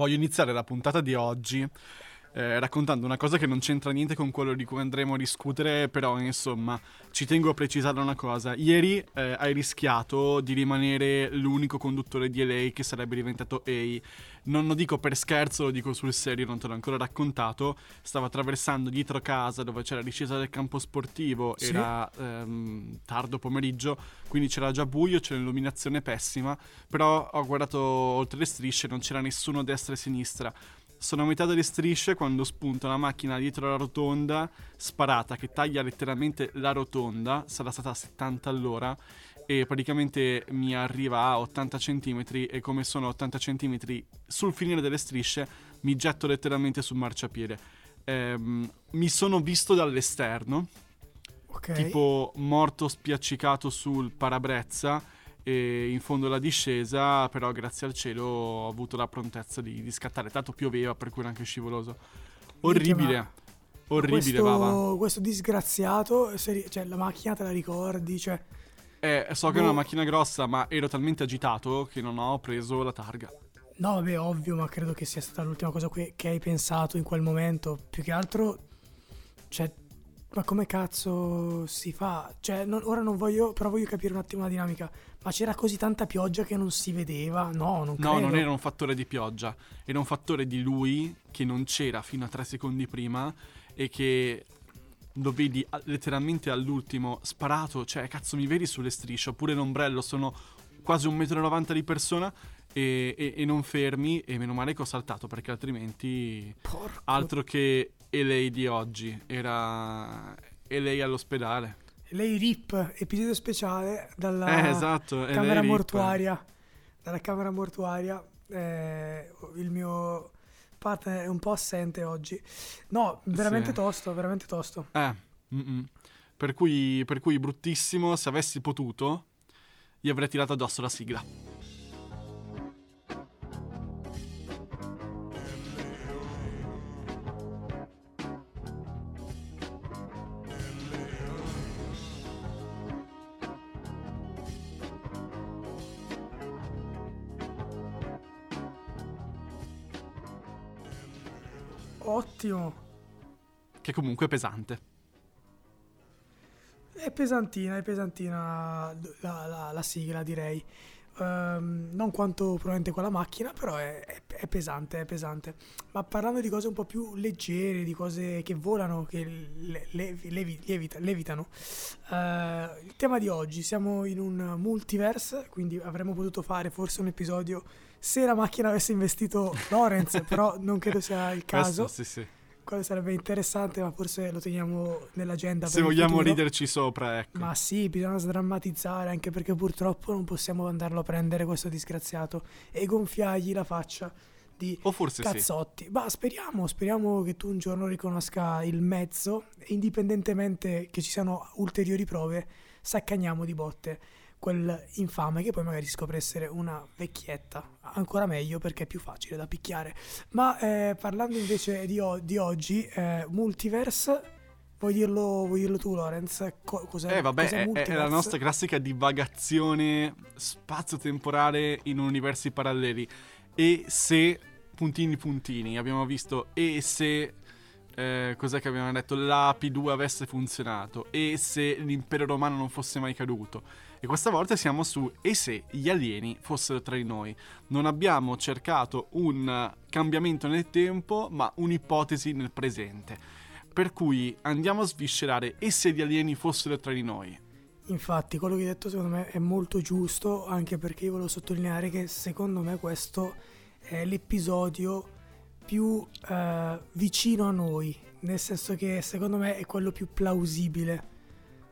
Voglio iniziare la puntata di oggi eh, raccontando una cosa che non c'entra niente con quello di cui andremo a discutere, però insomma ci tengo a precisare una cosa. Ieri eh, hai rischiato di rimanere l'unico conduttore di LA che sarebbe diventato A. Non lo dico per scherzo, lo dico sul serio, non te l'ho ancora raccontato. Stavo attraversando dietro casa dove c'era discesa del campo sportivo, sì. era ehm, tardo pomeriggio, quindi c'era già buio, c'era l'illuminazione pessima, però ho guardato oltre le strisce, non c'era nessuno a destra e a sinistra sono a metà delle strisce quando spunta una macchina dietro la rotonda, sparata, che taglia letteralmente la rotonda, sarà stata a 70 all'ora, e praticamente mi arriva a 80 cm e come sono 80 cm sul finire delle strisce mi getto letteralmente sul marciapiede. Ehm, mi sono visto dall'esterno, okay. tipo morto spiaccicato sul parabrezza e in fondo alla discesa però grazie al cielo ho avuto la prontezza di, di scattare tanto pioveva per cui era anche scivoloso orribile orribile questo, questo disgraziato cioè la macchina te la ricordi cioè eh, so che boh. è una boh. macchina grossa ma ero talmente agitato che non ho preso la targa no vabbè ovvio ma credo che sia stata l'ultima cosa che, che hai pensato in quel momento più che altro cioè ma come cazzo si fa? Cioè, non, ora non voglio, però voglio capire un attimo la dinamica. Ma c'era così tanta pioggia che non si vedeva? No, non credo. No, non era un fattore di pioggia, era un fattore di lui che non c'era fino a tre secondi prima e che lo vedi letteralmente all'ultimo sparato, cioè cazzo mi vedi sulle strisce, oppure l'ombrello sono quasi un metro e novanta di persona e, e, e, non fermi e meno male che ho saltato perché altrimenti Porco. altro che e lei di oggi era e lei all'ospedale. Lei RIP, episodio speciale dalla eh, esatto, camera mortuaria. Dalla camera mortuaria. Eh, il mio partner è un po' assente oggi. No, veramente sì. tosto, veramente tosto. Eh, per cui, per cui bruttissimo, se avessi potuto, gli avrei tirato addosso la sigla. Ottimo. Che comunque è pesante. È pesantina, è pesantina la, la, la sigla direi. Um, non quanto probabilmente con la macchina, però è, è, è, pesante, è pesante. Ma parlando di cose un po' più leggere, di cose che volano, che le, le, levi, lievita, levitano, uh, il tema di oggi, siamo in un multiverse, quindi avremmo potuto fare forse un episodio se la macchina avesse investito Lorenz, però non credo sia il caso. Questo, sì, sì. Quello sarebbe interessante, ma forse lo teniamo nell'agenda. Se vogliamo riderci sopra, ecco. Ma sì, bisogna sdrammatizzare, anche perché purtroppo non possiamo andarlo a prendere questo disgraziato e gonfiargli la faccia di o forse cazzotti. Sì. Ma speriamo, speriamo che tu un giorno riconosca il mezzo indipendentemente che ci siano ulteriori prove, saccagniamo di botte quel infame che poi magari si scopre essere una vecchietta, ancora meglio perché è più facile da picchiare. Ma eh, parlando invece di, o- di oggi, eh, Multiverse, vuoi dirlo, vuoi dirlo, tu Lorenz? Co- cos'è, eh vabbè, cos'è è, è, la nostra classica divagazione spazio-temporale in universi paralleli. E se, puntini puntini, abbiamo visto e se eh, cos'è che abbiamo detto? La P2 avesse funzionato e se l'impero romano non fosse mai caduto. E questa volta siamo su e se gli alieni fossero tra di noi. Non abbiamo cercato un cambiamento nel tempo, ma un'ipotesi nel presente. Per cui andiamo a sviscerare e se gli alieni fossero tra di noi. Infatti, quello che hai detto secondo me è molto giusto, anche perché io volevo sottolineare che secondo me questo è l'episodio più eh, vicino a noi, nel senso che secondo me è quello più plausibile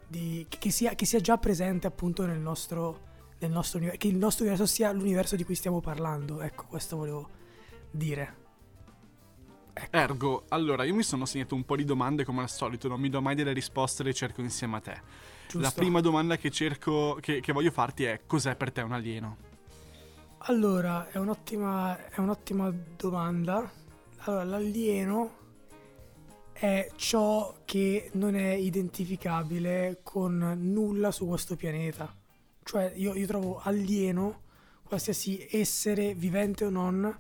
di, che, sia, che, sia, già presente appunto nel nostro, nel nostro universo, che il nostro universo sia l'universo di cui stiamo parlando. Ecco, questo volevo dire. Ecco. Ergo, allora io mi sono segnato un po' di domande come al solito, non mi do mai delle risposte, le cerco insieme a te. Giusto. La prima domanda che cerco, che, che voglio farti è: cos'è per te un alieno? Allora, è un'ottima, è un'ottima domanda. Allora, l'alieno è ciò che non è identificabile con nulla su questo pianeta. Cioè io, io trovo alieno qualsiasi essere vivente o non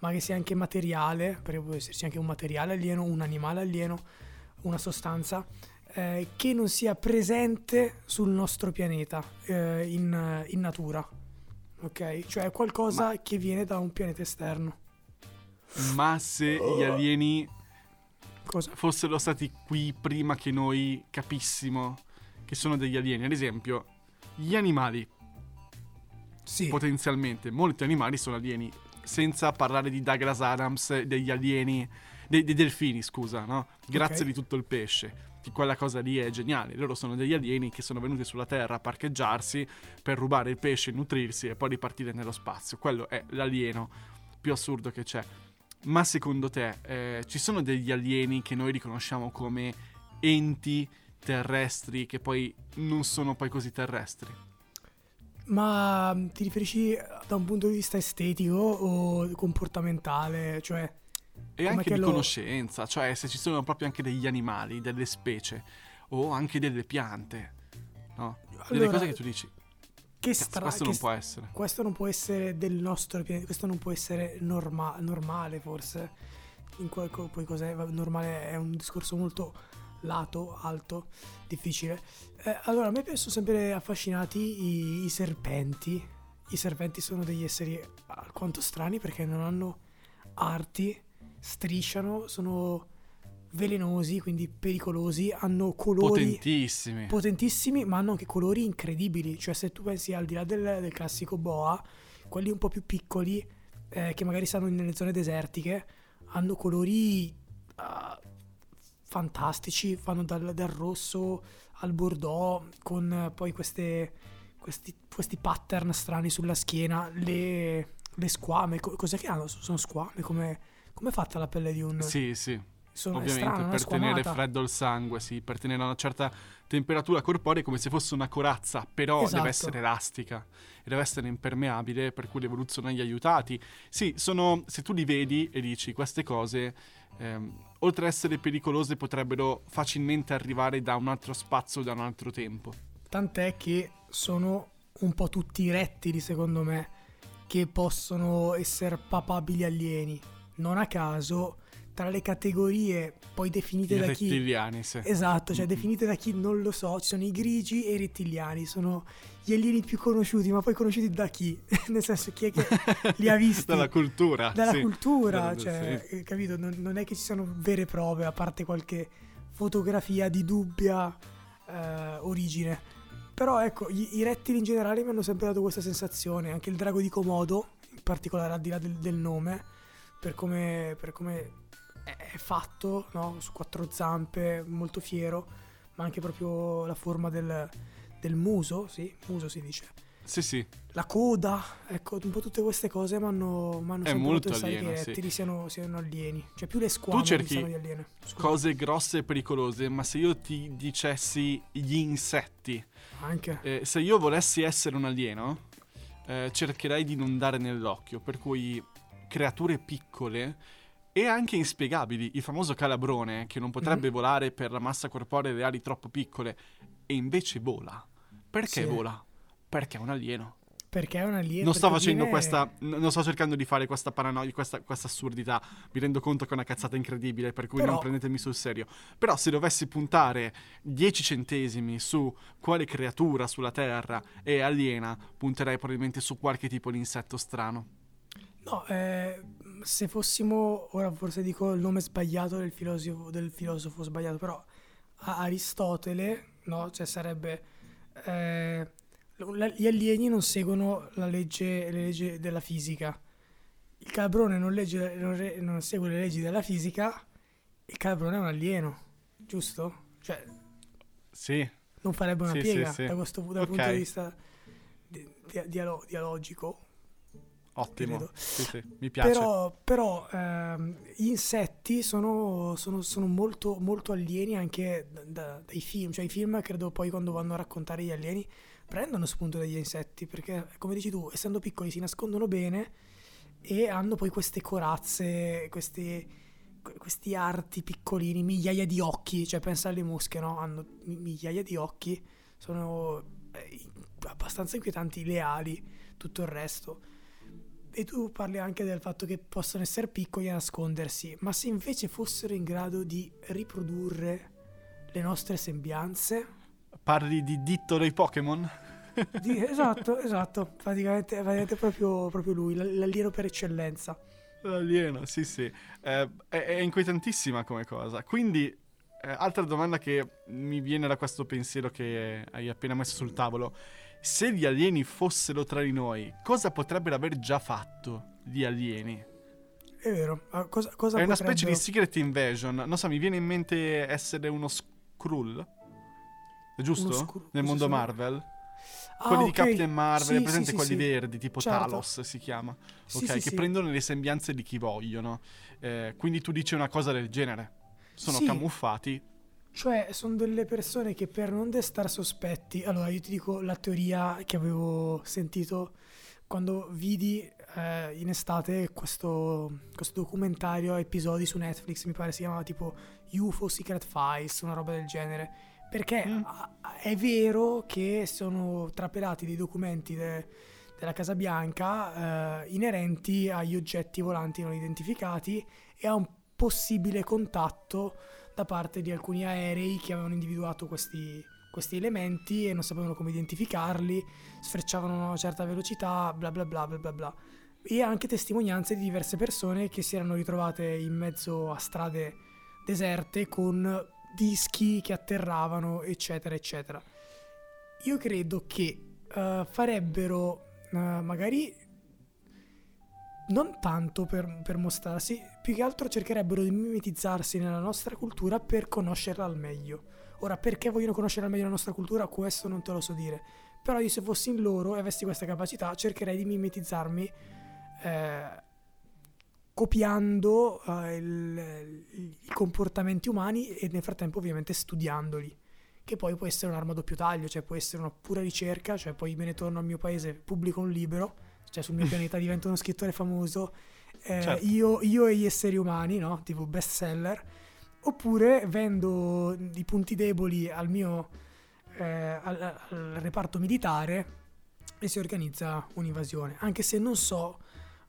ma che sia anche materiale, perché può esserci anche un materiale alieno, un animale alieno, una sostanza, eh, che non sia presente sul nostro pianeta eh, in, in, natura. Ok? Cioè qualcosa ma... che viene da un pianeta esterno. Ma se gli alieni Cosa? fossero stati qui prima che noi capissimo che sono degli alieni, ad esempio, gli animali. Sì. Potenzialmente, molti animali sono alieni, senza parlare di Douglas Adams, degli alieni, dei, dei delfini, scusa, no? Grazie okay. di tutto il pesce quella cosa lì è geniale. Loro sono degli alieni che sono venuti sulla Terra a parcheggiarsi per rubare il pesce, nutrirsi e poi ripartire nello spazio. Quello è l'alieno più assurdo che c'è. Ma secondo te eh, ci sono degli alieni che noi riconosciamo come enti terrestri che poi non sono poi così terrestri? Ma mm, ti riferisci da un punto di vista estetico o comportamentale? Cioè, e anche di lo... conoscenza, cioè se ci sono proprio anche degli animali, delle specie o anche delle piante, no? Delle allora, cose che tu dici. Che strano. Questo non può essere. Questo non può essere del nostro pianeta, questo non può essere norma- normale forse. In quel, poi cos'è? Normale è un discorso molto lato, alto, difficile. Eh, allora, a me sono sempre affascinati i, i serpenti. I serpenti sono degli esseri alquanto strani perché non hanno arti strisciano, sono velenosi, quindi pericolosi, hanno colori potentissimi. potentissimi, ma hanno anche colori incredibili. Cioè, se tu pensi al di là del, del classico boa, quelli un po' più piccoli, eh, che magari stanno nelle zone desertiche, hanno colori uh, fantastici, vanno dal, dal, rosso al bordeaux, con uh, poi queste, questi, questi, pattern strani sulla schiena, le, le squame, co- cos'è che hanno? Sono squame come come è fatta la pelle di un... Sì, sì. Sono Ovviamente strana, per tenere freddo il sangue, sì, per tenere una certa temperatura corporea come se fosse una corazza, però esatto. deve essere elastica e deve essere impermeabile, per cui l'evoluzione gli ha aiutati. Sì, sono, se tu li vedi e dici queste cose, ehm, oltre ad essere pericolose, potrebbero facilmente arrivare da un altro spazio, da un altro tempo. Tant'è che sono un po' tutti rettili, secondo me, che possono essere papabili alieni non a caso tra le categorie poi definite I da chi rettiliani, sì. esatto cioè mm-hmm. definite da chi non lo so ci sono i grigi e i rettiliani sono gli alieni più conosciuti ma poi conosciuti da chi nel senso chi è che li ha visti dalla cultura dalla sì. cultura cioè sì. capito non, non, è che ci siano vere prove a parte qualche fotografia di dubbia eh, origine però ecco i, i, rettili in generale mi hanno sempre dato questa sensazione anche il drago di Komodo in particolare al di là del, del nome per come, per come è fatto, no? su quattro zampe, molto fiero, ma anche proprio la forma del, del muso, sì, muso si dice. Sì, sì. La coda, ecco, un po' tutte queste cose mi hanno sempre molto pensare alieno, che sì. siano, siano, alieni. Cioè più le squame tu cerchi siano di. Scusa. cose grosse e pericolose, ma se io ti dicessi gli insetti... Anche. Eh, se io volessi essere un alieno, eh, cercherei di non dare nell'occhio, per cui creature piccole e anche inspiegabili. Il famoso calabrone, che non potrebbe mm. volare per la massa corporea e le ali troppo piccole, e invece vola. Perché sì. vola? Perché è un alieno. Perché è un alieno. Non sto facendo viene... questa. Non sto cercando di fare questa paranoia, questa, questa, assurdità. Mi rendo conto che è una cazzata incredibile, per cui Però... non prendetemi sul serio. Però se dovessi puntare 10 centesimi su quale creatura sulla Terra è aliena, punterei probabilmente su qualche tipo di insetto strano. No, eh, se fossimo, ora forse dico il nome sbagliato del filosofo, del filosofo sbagliato, però Aristotele, no? Cioè sarebbe... Eh, gli alieni non seguono la legge, le leggi della fisica. Il calabrone non, legge, non, re, non, segue le leggi della fisica. Il calabrone è un alieno, giusto? Cioè, sì. Non farebbe una sì, piega sì, sì. da questo dal okay. punto di vista di, di, dialo, dialogico. Ottimo, sì, sì, mi piace. Però, però ehm, gli insetti sono, sono, sono molto, molto, alieni anche da, da, dai film. Cioè i film credo poi quando vanno a raccontare gli alieni prendono spunto dagli insetti perché come dici tu, essendo piccoli si nascondono bene e hanno poi queste corazze, questi, questi arti piccolini, migliaia di occhi. Cioè pensa alle mosche, no? Hanno migliaia di occhi, sono eh, abbastanza inquietanti, leali, tutto il resto e tu parli anche del fatto che possono essere piccoli e nascondersi, ma se invece fossero in grado di riprodurre le nostre sembianze? Parli di ditto dei Pokémon? Di, esatto, esatto, praticamente, praticamente proprio, proprio lui, l'alieno per eccellenza. L'alieno, sì sì, eh, è, è, inquietantissima come cosa. Quindi, eh, altra domanda che mi viene da questo pensiero che hai appena messo sul tavolo se gli alieni fossero tra di noi, cosa potrebbero aver già fatto gli alieni? È vero, uh, cosa, cosa È una specie di secret invasion. Non so, mi viene in mente essere uno Skrull. È giusto? Scru- Nel mondo? Marvel? Ah, quelli okay. di Captain Marvel, sì, presente sì, quelli sì, verdi, tipo certo. Talos si chiama. Ok, che prendono le sembianze di chi vogliono. Eh, quindi tu dici una cosa del genere. Sono camuffati, cioè, sono delle persone che per non destare sospetti. Allora, io ti dico la teoria che avevo sentito quando vidi eh, in estate questo, questo, documentario a episodi su Netflix, mi pare si chiamava tipo UFO Secret Files, una roba del genere. Perché mm. è vero che sono trapelati dei documenti de, della Casa Bianca eh, inerenti agli oggetti volanti non identificati e a un possibile contatto da parte di alcuni aerei che avevano individuato questi, questi elementi e non sapevano come identificarli, sfrecciavano a una certa velocità, bla bla bla bla bla bla. E anche testimonianze di diverse persone che si erano ritrovate in mezzo a strade deserte con dischi che atterravano, eccetera, eccetera. Io credo che uh, farebbero uh, magari non tanto per, per, mostrarsi, più che altro cercherebbero di mimetizzarsi nella nostra cultura per conoscerla al meglio. Ora, perché vogliono conoscere al meglio la nostra cultura, questo non te lo so dire. Però io se fossi in loro e avessi questa capacità, cercherei di mimetizzarmi eh, copiando eh, il, i comportamenti umani e nel frattempo ovviamente studiandoli. Che poi può essere un'arma a doppio taglio, cioè può essere una pura ricerca, cioè poi me ne torno al mio paese, pubblico un libro cioè sul mio pianeta divento uno scrittore famoso, eh, certo. io, io, e gli esseri umani, no? tipo bestseller, oppure vendo i punti deboli al mio eh, al, al reparto militare e si organizza un'invasione, anche se non so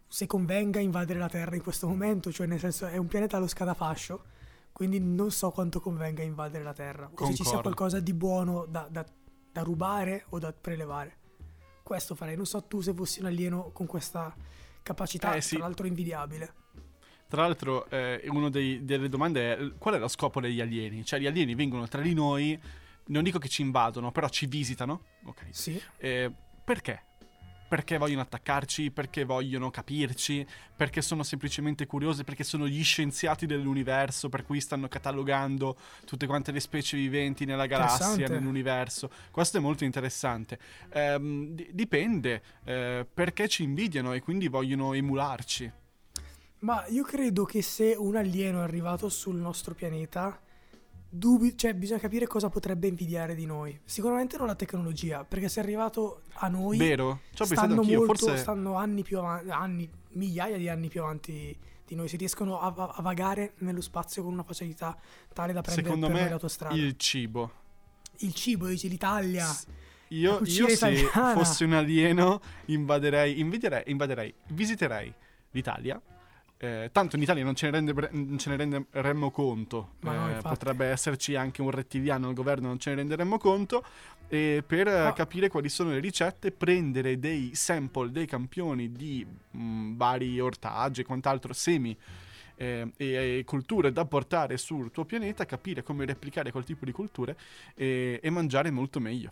se convenga invadere la Terra in questo momento, cioè nel senso è un pianeta allo scadafascio, quindi non so quanto convenga invadere la Terra, o se ci sia qualcosa di buono da, da, da rubare o da prelevare questo farei. Non so tu se fossi un alieno con questa capacità, eh, sì. tra l'altro invidiabile. Tra l'altro, eh, una delle domande è qual è lo scopo degli alieni? Cioè, gli alieni vengono tra di noi, non dico che ci invadono, però ci visitano. Ok. Sì. Eh, perché? Perché vogliono attaccarci, perché vogliono capirci, perché sono semplicemente curiosi, perché sono gli scienziati dell'universo, per cui stanno catalogando tutte quante le specie viventi nella galassia, nell'universo. Questo è molto interessante. Ehm, d- dipende, eh, perché ci invidiano e quindi vogliono emularci. Ma io credo che se un alieno è arrivato sul nostro pianeta dubi- cioè bisogna capire cosa potrebbe invidiare di noi. Sicuramente non la tecnologia, perché se è arrivato a noi Vero, ci ho stanno molto, forse... stanno anni più avanti, anni, migliaia di anni più avanti di noi, si riescono a, a, vagare nello spazio con una facilità tale da prendere Secondo me l'autostrada. il cibo. Il cibo, dici l'Italia. S- io, io se fossi un alieno invaderei, invaderei, invaderei, visiterei l'Italia eh, tanto in Italia non ce ne, rende, non ce ne renderemmo conto, no, eh, potrebbe esserci anche un rettiliano al governo, non ce ne renderemmo conto, e per oh. capire quali sono le ricette, prendere dei sample, dei campioni di mh, mm, vari ortaggi e quant'altro, semi eh, e, e, culture da portare sul tuo pianeta, capire come replicare quel tipo di culture e, e mangiare molto meglio.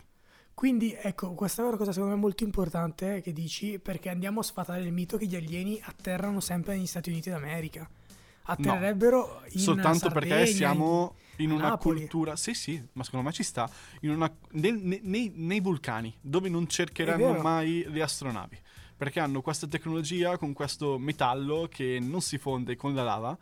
Quindi ecco, questa è una cosa secondo me molto importante che dici perché andiamo a sfatare il mito che gli alieni atterrano sempre negli Stati Uniti d'America. Atterrerebbero no, in soltanto Sardegna, perché siamo in, in una Napoli. cultura, sì sì, ma secondo me ci sta, una, nei, nei, nei, vulcani dove non cercheranno mai le astronavi perché hanno questa tecnologia con questo metallo che non si fonde con la lava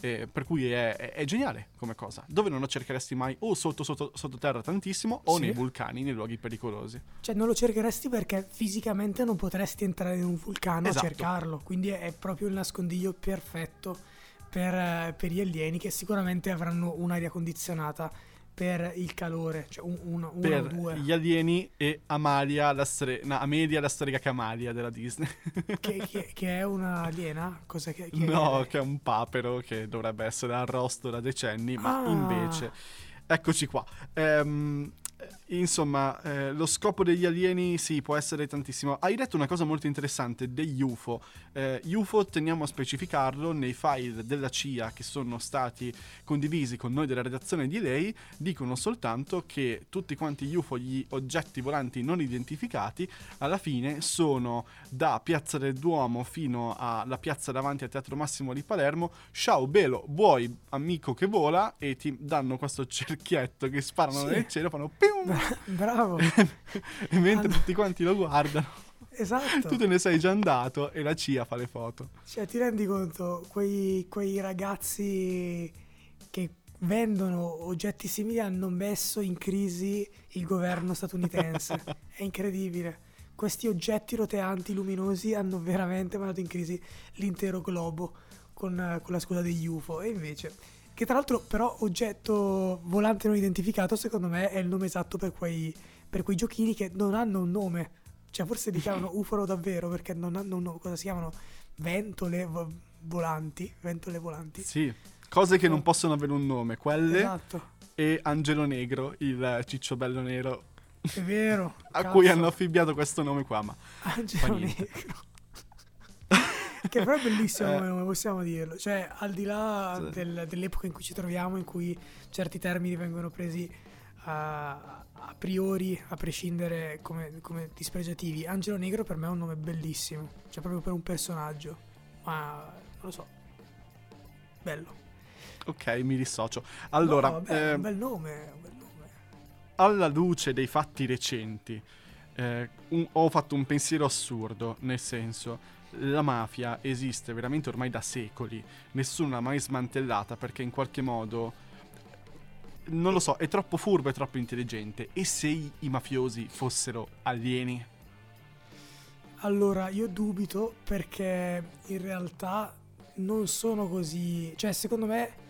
eh, per cui è, è, è, geniale come cosa. Dove non lo cercheresti mai o sotto, sotto, sottoterra tantissimo o sì. nei vulcani, nei luoghi pericolosi. Cioè non lo cercheresti perché fisicamente non potresti entrare in un vulcano esatto. a cercarlo. Quindi è proprio il nascondiglio perfetto per, per gli alieni che sicuramente avranno un'aria condizionata per il calore, cioè un, una per due. gli alieni e Amalia, la stre- no, Amelia, la storica Camalia della Disney. Che, che- che è una aliena? Cos'è che, che no, è? che è un papero che dovrebbe essere arrosto da decenni, ma Ah. invece... Eccoci qua. Ehm, insomma, eh, lo scopo degli alieni sì, può essere tantissimo. Hai detto una cosa molto interessante degli UFO. Eh, UFO teniamo a specificarlo nei file della CIA che sono stati condivisi con noi della redazione di lei, dicono soltanto che tutti quanti gli UFO, gli oggetti volanti non identificati, alla fine sono da Piazza del Duomo fino alla piazza davanti al Teatro Massimo di Palermo. Ciao Belo, vuoi amico che vola? E ti danno questo cerchietto che sparano Sì. nel cielo, fanno pium! Bravo, e mentre tutti quanti lo guardano, esatto. tu te ne sei già andato e la CIA fa le foto. Cioè, ti rendi conto, quei, quei ragazzi che vendono oggetti simili hanno messo in crisi il governo statunitense. È incredibile. Questi oggetti roteanti luminosi hanno veramente mandato in crisi l'intero globo con, con la scusa degli UFO. E invece, che tra l'altro però oggetto volante non identificato, secondo me è il nome esatto per quei, per quei giochini che non hanno un nome. Cioè, forse li chiamano UFO davvero perché non hanno un nome. Cosa si chiamano? Ventole vo- volanti. Ventole volanti. Sì, cose che non possono avere un nome, quelle Esatto. e Angelo Negro, il cicciobello nero, È vero. a cazzo. cui hanno affibbiato questo nome qua, ma Angelo. Negro. Che però è bellissimo Eh. come possiamo dirlo. Cioè, al di là Sì. del- dell'epoca in cui ci troviamo, in cui certi termini vengono presi a, a priori, a prescindere come, come dispregiativi, Angelo Negro per me è un nome bellissimo. Cioè, proprio per un personaggio. Ma non lo so. Bello. ok, mi dissocio. Allora, No, è eh, un bel nome. un bel nome. alla luce dei fatti recenti, eh, un- ho fatto un pensiero assurdo, nel senso, la mafia esiste veramente ormai da secoli, nessuno l'ha mai smantellata perché in qualche modo, non lo so, è troppo furbo, è troppo intelligente. E se i, i mafiosi fossero alieni? Allora, io dubito perché in realtà non sono così. Cioè, secondo me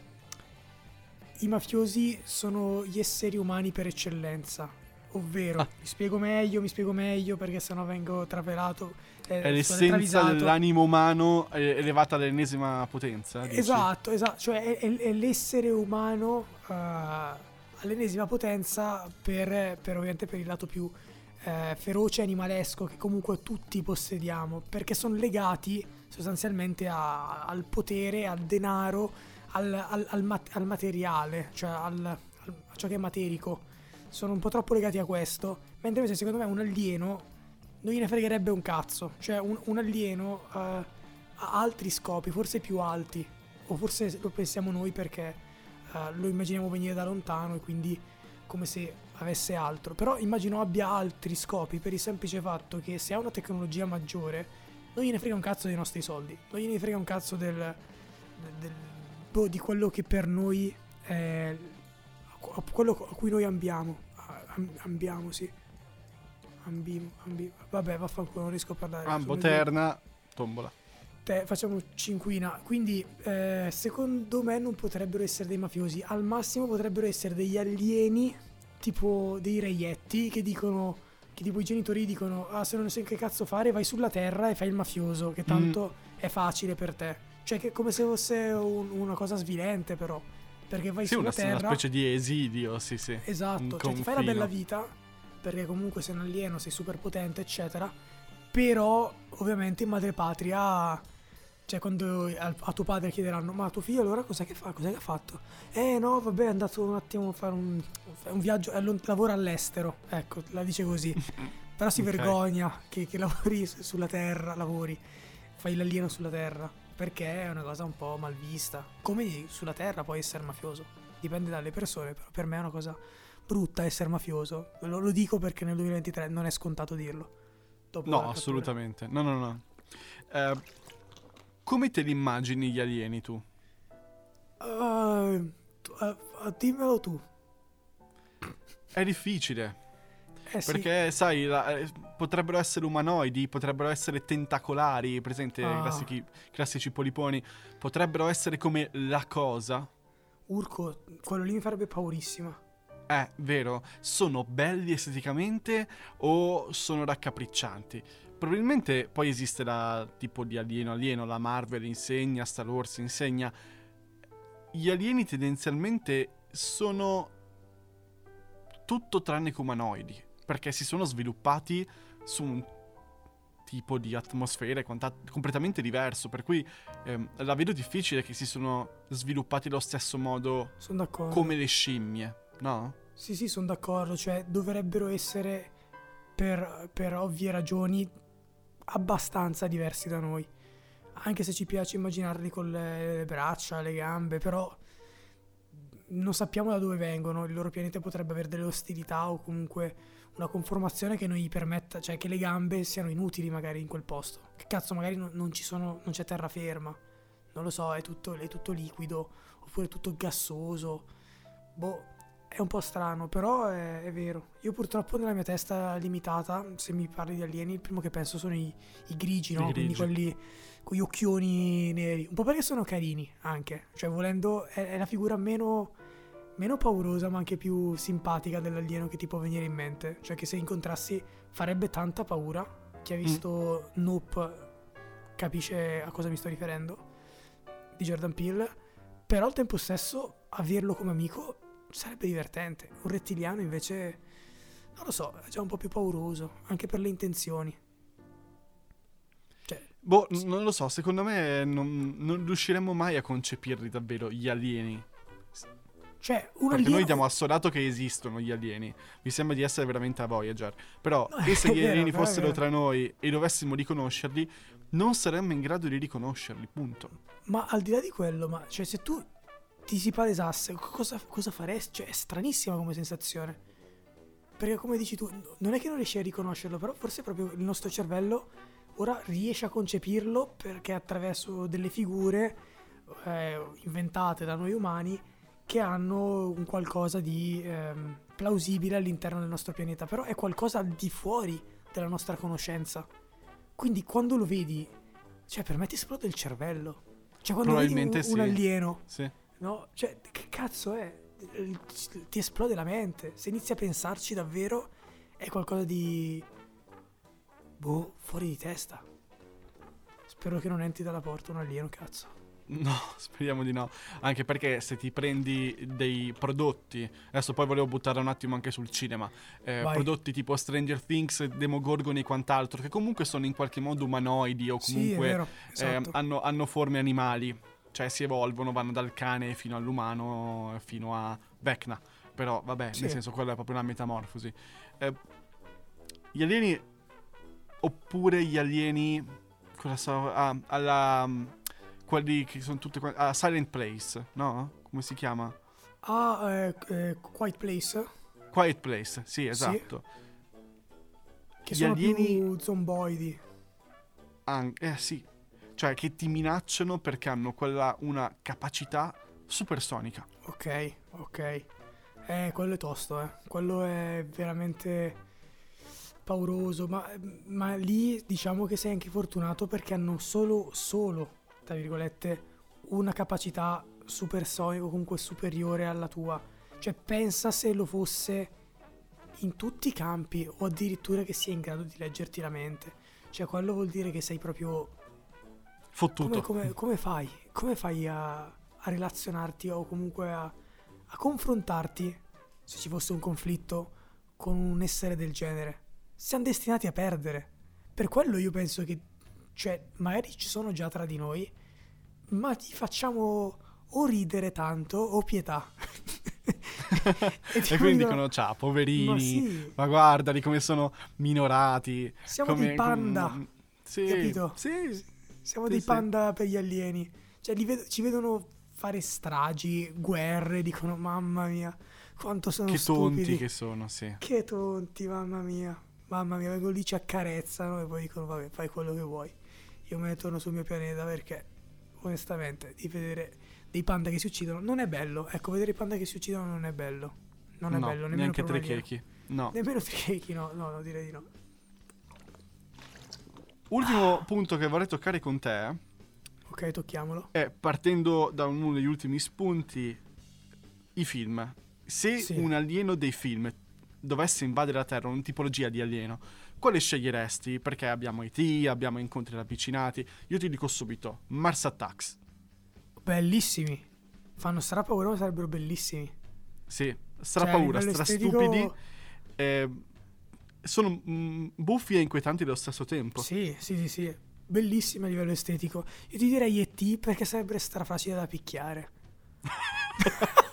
i mafiosi sono gli esseri umani per eccellenza. Ovvero, Ah. mi spiego meglio, mi spiego meglio perché sennò vengo trapelato. eh, È l'essenza dell'animo umano eh, elevata all'ennesima potenza? dici? Esatto, esatto, cioè è, è- è l'essere umano eh, all'ennesima potenza per, per ovviamente per il lato più eh, feroce e animalesco che comunque tutti possediamo, perché sono legati sostanzialmente a- al potere, al denaro, al, al- al mat- al materiale, cioè a ciò che è materico. Sono un po' troppo legati a questo, mentre invece secondo me un alieno non gliene fregherebbe un cazzo, cioè un, un alieno eh, ha altri scopi, forse più alti, o forse lo pensiamo noi perché eh, lo immaginiamo venire da lontano e quindi come se avesse altro. Però immagino abbia altri scopi per il semplice fatto che se ha una tecnologia maggiore non gliene frega un cazzo dei nostri soldi, non gliene frega un cazzo del, del- del- boh, di quello che per noi è a quello a cui noi ambiamo. Am- ambiamo, sì. Ambimo, ambimo. Vabbè, vaffanculo, non riesco a parlare. Ambo, due- terna, tombola. te, facciamo cinquina. Quindi, eh, secondo me, non potrebbero essere dei mafiosi. Al massimo potrebbero essere degli alieni, tipo dei reietti, che dicono. Che tipo i genitori dicono: Ah, se non sai che cazzo fare, vai sulla terra e fai il mafioso, che tanto è facile per te. Cioè, che come se fosse un- una cosa svilente, però. Perché vai Sì, sulla una, una terra. specie di esidio, sì, sì. Esatto, cioè ti fai la bella vita, perché comunque sei un alieno, sei super potente, eccetera. Però, ovviamente, in madrepatria, cioè quando a tuo padre chiederanno, ma tuo figlio allora cos'è che fa? Cos'è che ha fatto? Eh no, vabbè, è andato un attimo a fare un, un viaggio, lavora all'estero, ecco, la dice così. Però si Ok. vergogna che, che lavori su- sulla terra, lavori, fai l'alieno sulla terra, perché è una cosa un po' malvista. Come sulla terra puoi essere mafioso, dipende dalle persone, però per me è una cosa brutta essere mafioso. Lo, lo dico perché nel 2023 non è scontato dirlo. No, assolutamente. No, no, no. Eh, come te li immagini gli alieni tu? Ah, ah, dimmelo tu. È difficile. Eh sì. Perché, sai, la- eh, potrebbero essere umanoidi, potrebbero essere tentacolari, presente Ah. i classici, classici poliponi, potrebbero essere come la cosa. Urco, quello lì mi farebbe paurissima. Eh, vero? Sono belli esteticamente o sono raccapriccianti? Probabilmente poi esiste la tipo di alieno alieno, la Marvel insegna, Star Wars insegna. Gli alieni tendenzialmente sono tutto tranne che umanoidi, perché si sono sviluppati su un tipo di atmosfera completamente diverso, per cui ehm, la vedo difficile che si sono sviluppati allo stesso modo come le scimmie, no? Sì, sì, sono d'accordo, cioè dovrebbero essere per, per ovvie ragioni abbastanza diversi da noi. Anche se ci piace immaginarli con le, le braccia, le gambe, però non sappiamo da dove vengono. Il loro pianeta potrebbe avere delle ostilità o comunque una conformazione che non gli permetta, cioè che le gambe siano inutili magari in quel posto. Che cazzo, magari non, non ci sono, non c'è terraferma. Non lo so, è tutto, è tutto liquido, oppure tutto gassoso. Boh, è un po' strano, però è, è, vero. Io purtroppo nella mia testa limitata, se mi parli di alieni, il primo che penso sono i, i grigi, no? I grigi. Quindi quelli con gli occhioni neri. Un po' perché sono carini anche. Cioè, volendo, è, è la figura meno, meno paurosa, ma anche più simpatica dell'alieno che ti può venire in mente. Cioè, che se incontrassi farebbe tanta paura. Chi ha mm. visto mm. Nope capisce a cosa mi sto riferendo. Di Jordan Peele. Però al tempo stesso, averlo come amico sarebbe divertente. Un rettiliano invece, non lo so, è già un po' più pauroso, anche per le intenzioni. Boh, non lo so, secondo me non, non riusciremo mai a concepirli davvero gli alieni. Cioè, un Perché alieno... noi diamo assodato che esistono gli alieni. Mi sembra di essere veramente a Voyager. Però, no, se gli alieni vero, fossero tra noi e dovessimo riconoscerli, non saremmo in grado di riconoscerli, punto. Ma al di là di quello, ma cioè, se tu ti si palesasse, cosa, cosa faresti? Cioè, è stranissima come sensazione. Perché come dici tu, non è che non riesci a riconoscerlo, però forse proprio il nostro cervello ora riesce a concepirlo perché attraverso delle figure eh, inventate da noi umani che hanno un qualcosa di eh, plausibile all'interno del nostro pianeta, però è qualcosa al di fuori della nostra conoscenza. Quindi quando lo vedi, cioè per me ti esplode il cervello. Cioè quando vedi un, un sì. alieno sì. No? Cioè, che cazzo è? Ti esplode la mente. Se inizi a pensarci davvero, è qualcosa di. Boh, fuori di testa. Spero che non entri dalla porta un alieno, cazzo. No, speriamo di no. Anche perché se ti prendi dei prodotti, adesso poi volevo buttare un attimo anche sul cinema, eh, prodotti tipo Stranger Things, Demogorgon e quant'altro, che comunque sono in qualche modo umanoidi o comunque sì, vero, eh, esatto. eh, hanno, hanno forme animali cioè si evolvono, vanno dal cane fino all'umano, fino a Vecna. Però vabbè, sì. nel senso quello è proprio una metamorfosi. Eh, gli alieni, oppure gli alieni, cosa so, ah, alla, quelli che sono tutte, ah, Silent Place, no? Come si chiama? Ah, eh, eh, Quiet Place. Quiet Place, sì, esatto. Sì. Che gli sono alieni... più zomboidi. An- eh sì, cioè che ti minacciano perché hanno quella, una capacità supersonica. Ok, ok. Eh, quello è tosto, eh. Quello è veramente pauroso, ma, ma lì diciamo che sei anche fortunato perché hanno solo, solo, tra virgolette, una capacità supersonica o comunque superiore alla tua. Cioè pensa se lo fosse in tutti i campi o addirittura che sia in grado di leggerti la mente. Cioè quello vuol dire che sei proprio Fottuto. Come, come, come fai? Come fai a, a relazionarti o comunque a, a, confrontarti, se ci fosse un conflitto, con un essere del genere? Siamo destinati a perdere. Per quello io penso che, cioè, magari ci sono già tra di noi, ma ti facciamo o ridere tanto o pietà. e, e quindi dicono, ciao, poverini, ma, sì. ma guardali come sono minorati. Siamo come, dei panda. Com... Sì, capito? Sì. Siamo sì, dei panda per gli alieni. Cioè, ved- ci vedono fare stragi, guerre, dicono mamma mia, quanto sono che stupidi. Che tonti che sono, sì. Che tonti, mamma mia. Mamma mia, vengono lì, ci accarezzano e poi dicono vabbè, fai quello che vuoi. Io me ne torno sul mio pianeta perché, onestamente, di vedere dei panda che si uccidono non è bello. Ecco, vedere i panda che si uccidono non è bello. Non è no, bello, nemmeno neanche trichechi. No. Nemmeno trichechi, no, no, no, direi di no. Ultimo punto che vorrei toccare con te. Ok, tocchiamolo. È partendo da uno degli ultimi spunti, i film. Se Sì. un alieno dei film dovesse invadere la Terra, una tipologia di alieno, quale sceglieresti? Perché abbiamo IT, abbiamo incontri ravvicinati. Io ti dico subito, Mars Attacks. Bellissimi. Fanno strapaura, ma sarebbero bellissimi. Sì, Cioè, strapaura, a livello strastupidi. eh, sono mm, buffi e inquietanti allo stesso tempo. Sì, sì, sì, sì. Bellissimi a livello estetico. Io ti direi ET perché sarebbe strafacile da picchiare.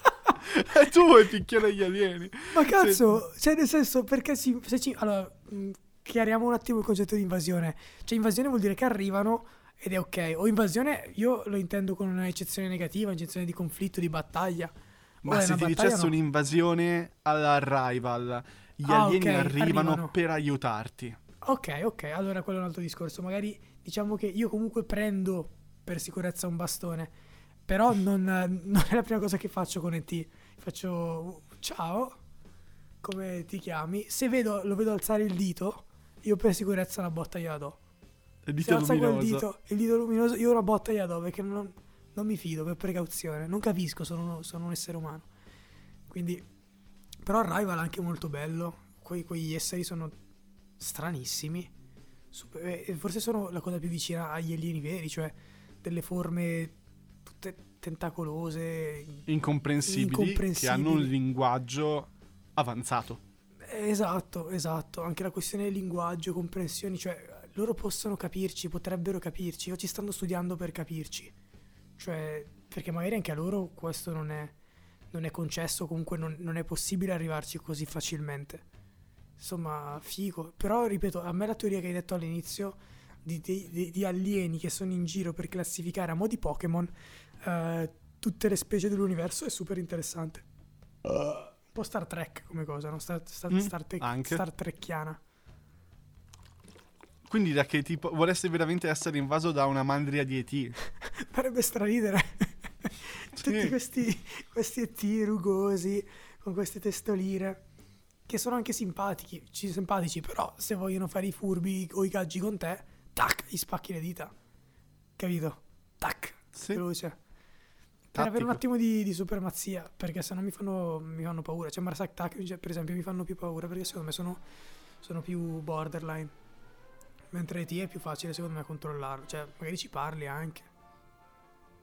e tu vuoi picchiare gli alieni. Ma cazzo, cioè nel senso, perché si, se ci... Allora, mh, chiariamo un attimo il concetto di invasione. Cioè invasione vuol dire che arrivano ed è ok. O invasione, io lo intendo con un'eccezione negativa, un'eccezione di conflitto, di battaglia. Ma Ora, se ti dicesse no. un'invasione all'arrival, gli Ah, alieni ok, arrivano, arrivano. per aiutarti. Ok, ok, allora quello è un altro discorso. Magari diciamo che io comunque prendo per sicurezza un bastone, però non, non è la prima cosa che faccio con ET. Faccio ciao, come ti chiami? Se vedo, lo vedo alzare il dito, io per sicurezza una botta gliela do. Il Se dito alza quel luminoso. dito, il dito luminoso, io una botta gliela do perché non, non mi fido per precauzione. Non capisco, sono, sono un essere umano. Quindi, però Arrival è anche molto bello. Quei, quegli esseri sono stranissimi. Super- eh, forse sono la cosa più vicina agli alieni veri, cioè delle forme tutte tentacolose. Incomprensibili, che Incomprensibili. hanno un linguaggio avanzato. Esatto, esatto. Anche la questione del linguaggio, comprensioni, cioè loro possono capirci, potrebbero capirci, o ci stanno studiando per capirci. Cioè, perché magari anche a loro questo non è, non è concesso, comunque non, non è possibile arrivarci così facilmente. Insomma, figo. Però, ripeto, a me la teoria che hai detto all'inizio di, di- di- alieni che sono in giro per classificare a mo' di Pokémon eh, tutte le specie dell'universo è super interessante. Un po' Star Trek come cosa, no? Star, Star, Mm, Star, Trek- anche. Star Trekkiana. Quindi da che tipo vorresti veramente essere invaso da una mandria di ET? Farebbe straridere. Tutti Sì. questi, questi ET rugosi, con queste testoline, che sono anche simpatici, ci- simpatici, però se vogliono fare i furbi o i gaggi con te, tac, gli spacchi le dita. Capito? Tac, Sì. veloce. Per avere un attimo di, di supremazia, perché sennò mi fanno, mi fanno paura. Cioè Mars Attack, per esempio, mi fanno più paura, perché secondo me sono, sono più borderline. Mentre ET è più facile, secondo me, controllarlo. Cioè, magari ci parli anche.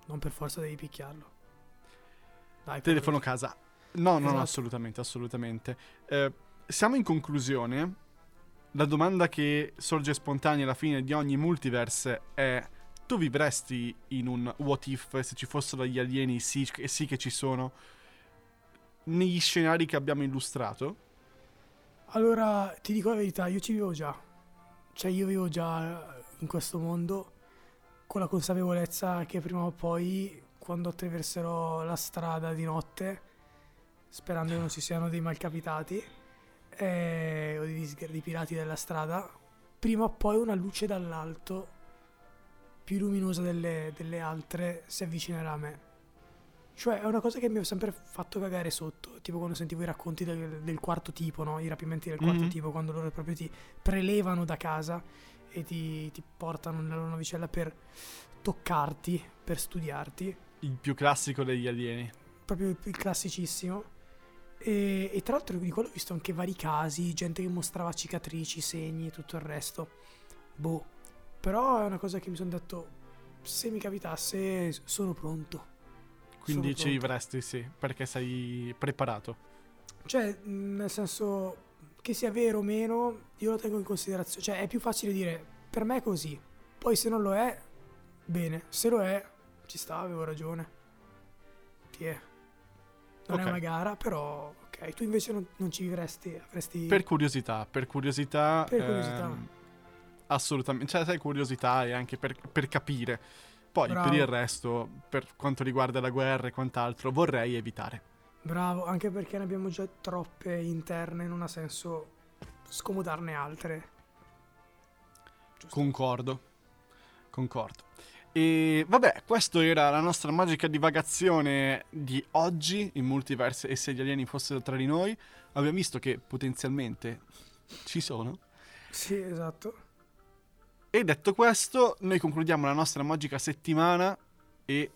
Non per forza devi picchiarlo. Dai, Telefono casa. No, no, no, Esatto. assolutamente, assolutamente. Eh, siamo in conclusione. La domanda che sorge spontanea alla fine di ogni multiverse è: tu vivresti in un what if se ci fossero gli alieni? Sì, sì che ci sono. Negli scenari che abbiamo illustrato? Allora, ti dico la verità, io ci vivo già. Cioè, io vivo già in questo mondo con la consapevolezza che prima o poi, quando attraverserò la strada di notte, sperando che non ci siano dei malcapitati eh, o dei, dis- dei pirati della strada, prima o poi una luce dall'alto, più luminosa delle, delle altre, si avvicinerà a me. Cioè, è una cosa che mi ha sempre fatto cagare sotto. Tipo quando sentivo i racconti del, del quarto tipo, no? I rapimenti del quarto Mhm. tipo, quando loro proprio ti prelevano da casa e ti, ti portano nella loro navicella per toccarti, per studiarti. Il più classico degli alieni. Proprio il classicissimo. E, e tra l'altro di quello ho visto anche vari casi, gente che mostrava cicatrici, segni e tutto il resto. Boh. Però è una cosa che mi sono detto, se mi capitasse sono pronto. Quindi Sono ci pronto. vivresti, sì, perché sei preparato. Cioè, nel senso che sia vero o meno, io lo tengo in considerazione. Cioè, è più facile dire per me è così. Poi se non lo è, bene. Se lo è, ci sta, avevo ragione. Ti è. Non Ok. è una gara, però ok. Tu invece non, non ci vivresti, avresti Per curiosità, per curiosità. Per curiosità. ehm, assolutamente. Cioè, sai, curiosità e anche per, per capire. Poi, Bravo. per il resto, per quanto riguarda la guerra e quant'altro, vorrei evitare. bravo, anche perché ne abbiamo già troppe interne, non ha senso scomodarne altre. Giusto. Concordo. Concordo. E vabbè, questa era la nostra magica divagazione di oggi in multiverse e se gli alieni fossero tra di noi. Abbiamo visto che potenzialmente ci sono. Sì, esatto. E detto questo, noi concludiamo la nostra magica settimana e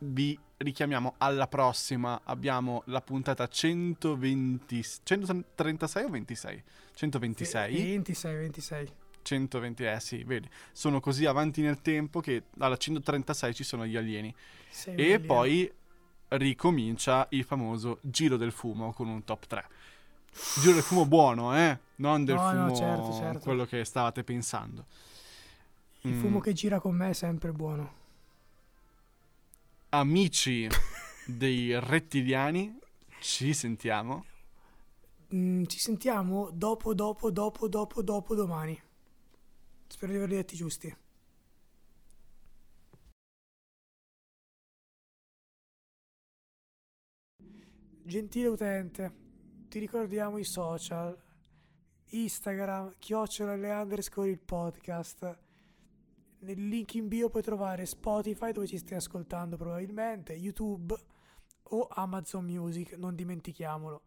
vi richiamiamo alla prossima. Abbiamo la puntata 120, 136 o 26? 126. 26, 26. 120, eh sì, vedi. Sono così avanti nel tempo che alla 136 ci sono gli alieni. Sei E un poi ricomincia il famoso giro del fumo con un top 3. Giro del fumo buono, eh? Non del No, no, fumo certo, certo. quello che stavate pensando. Il Mm. fumo che gira con me è sempre buono. Amici dei rettiliani, ci sentiamo. Mm, ci sentiamo dopo, dopo, dopo, dopo, dopo domani. Spero di averli detti giusti. Gentile utente, ti ricordiamo i social. Instagram, chiocciola le underscore il podcast. Nel link in bio puoi trovare Spotify dove ci stai ascoltando probabilmente, YouTube o Amazon Music, non dimentichiamolo.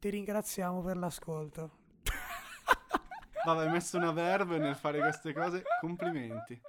Ti ringraziamo per l'ascolto. Vabbè, hai messo una verve nel fare queste cose. Complimenti.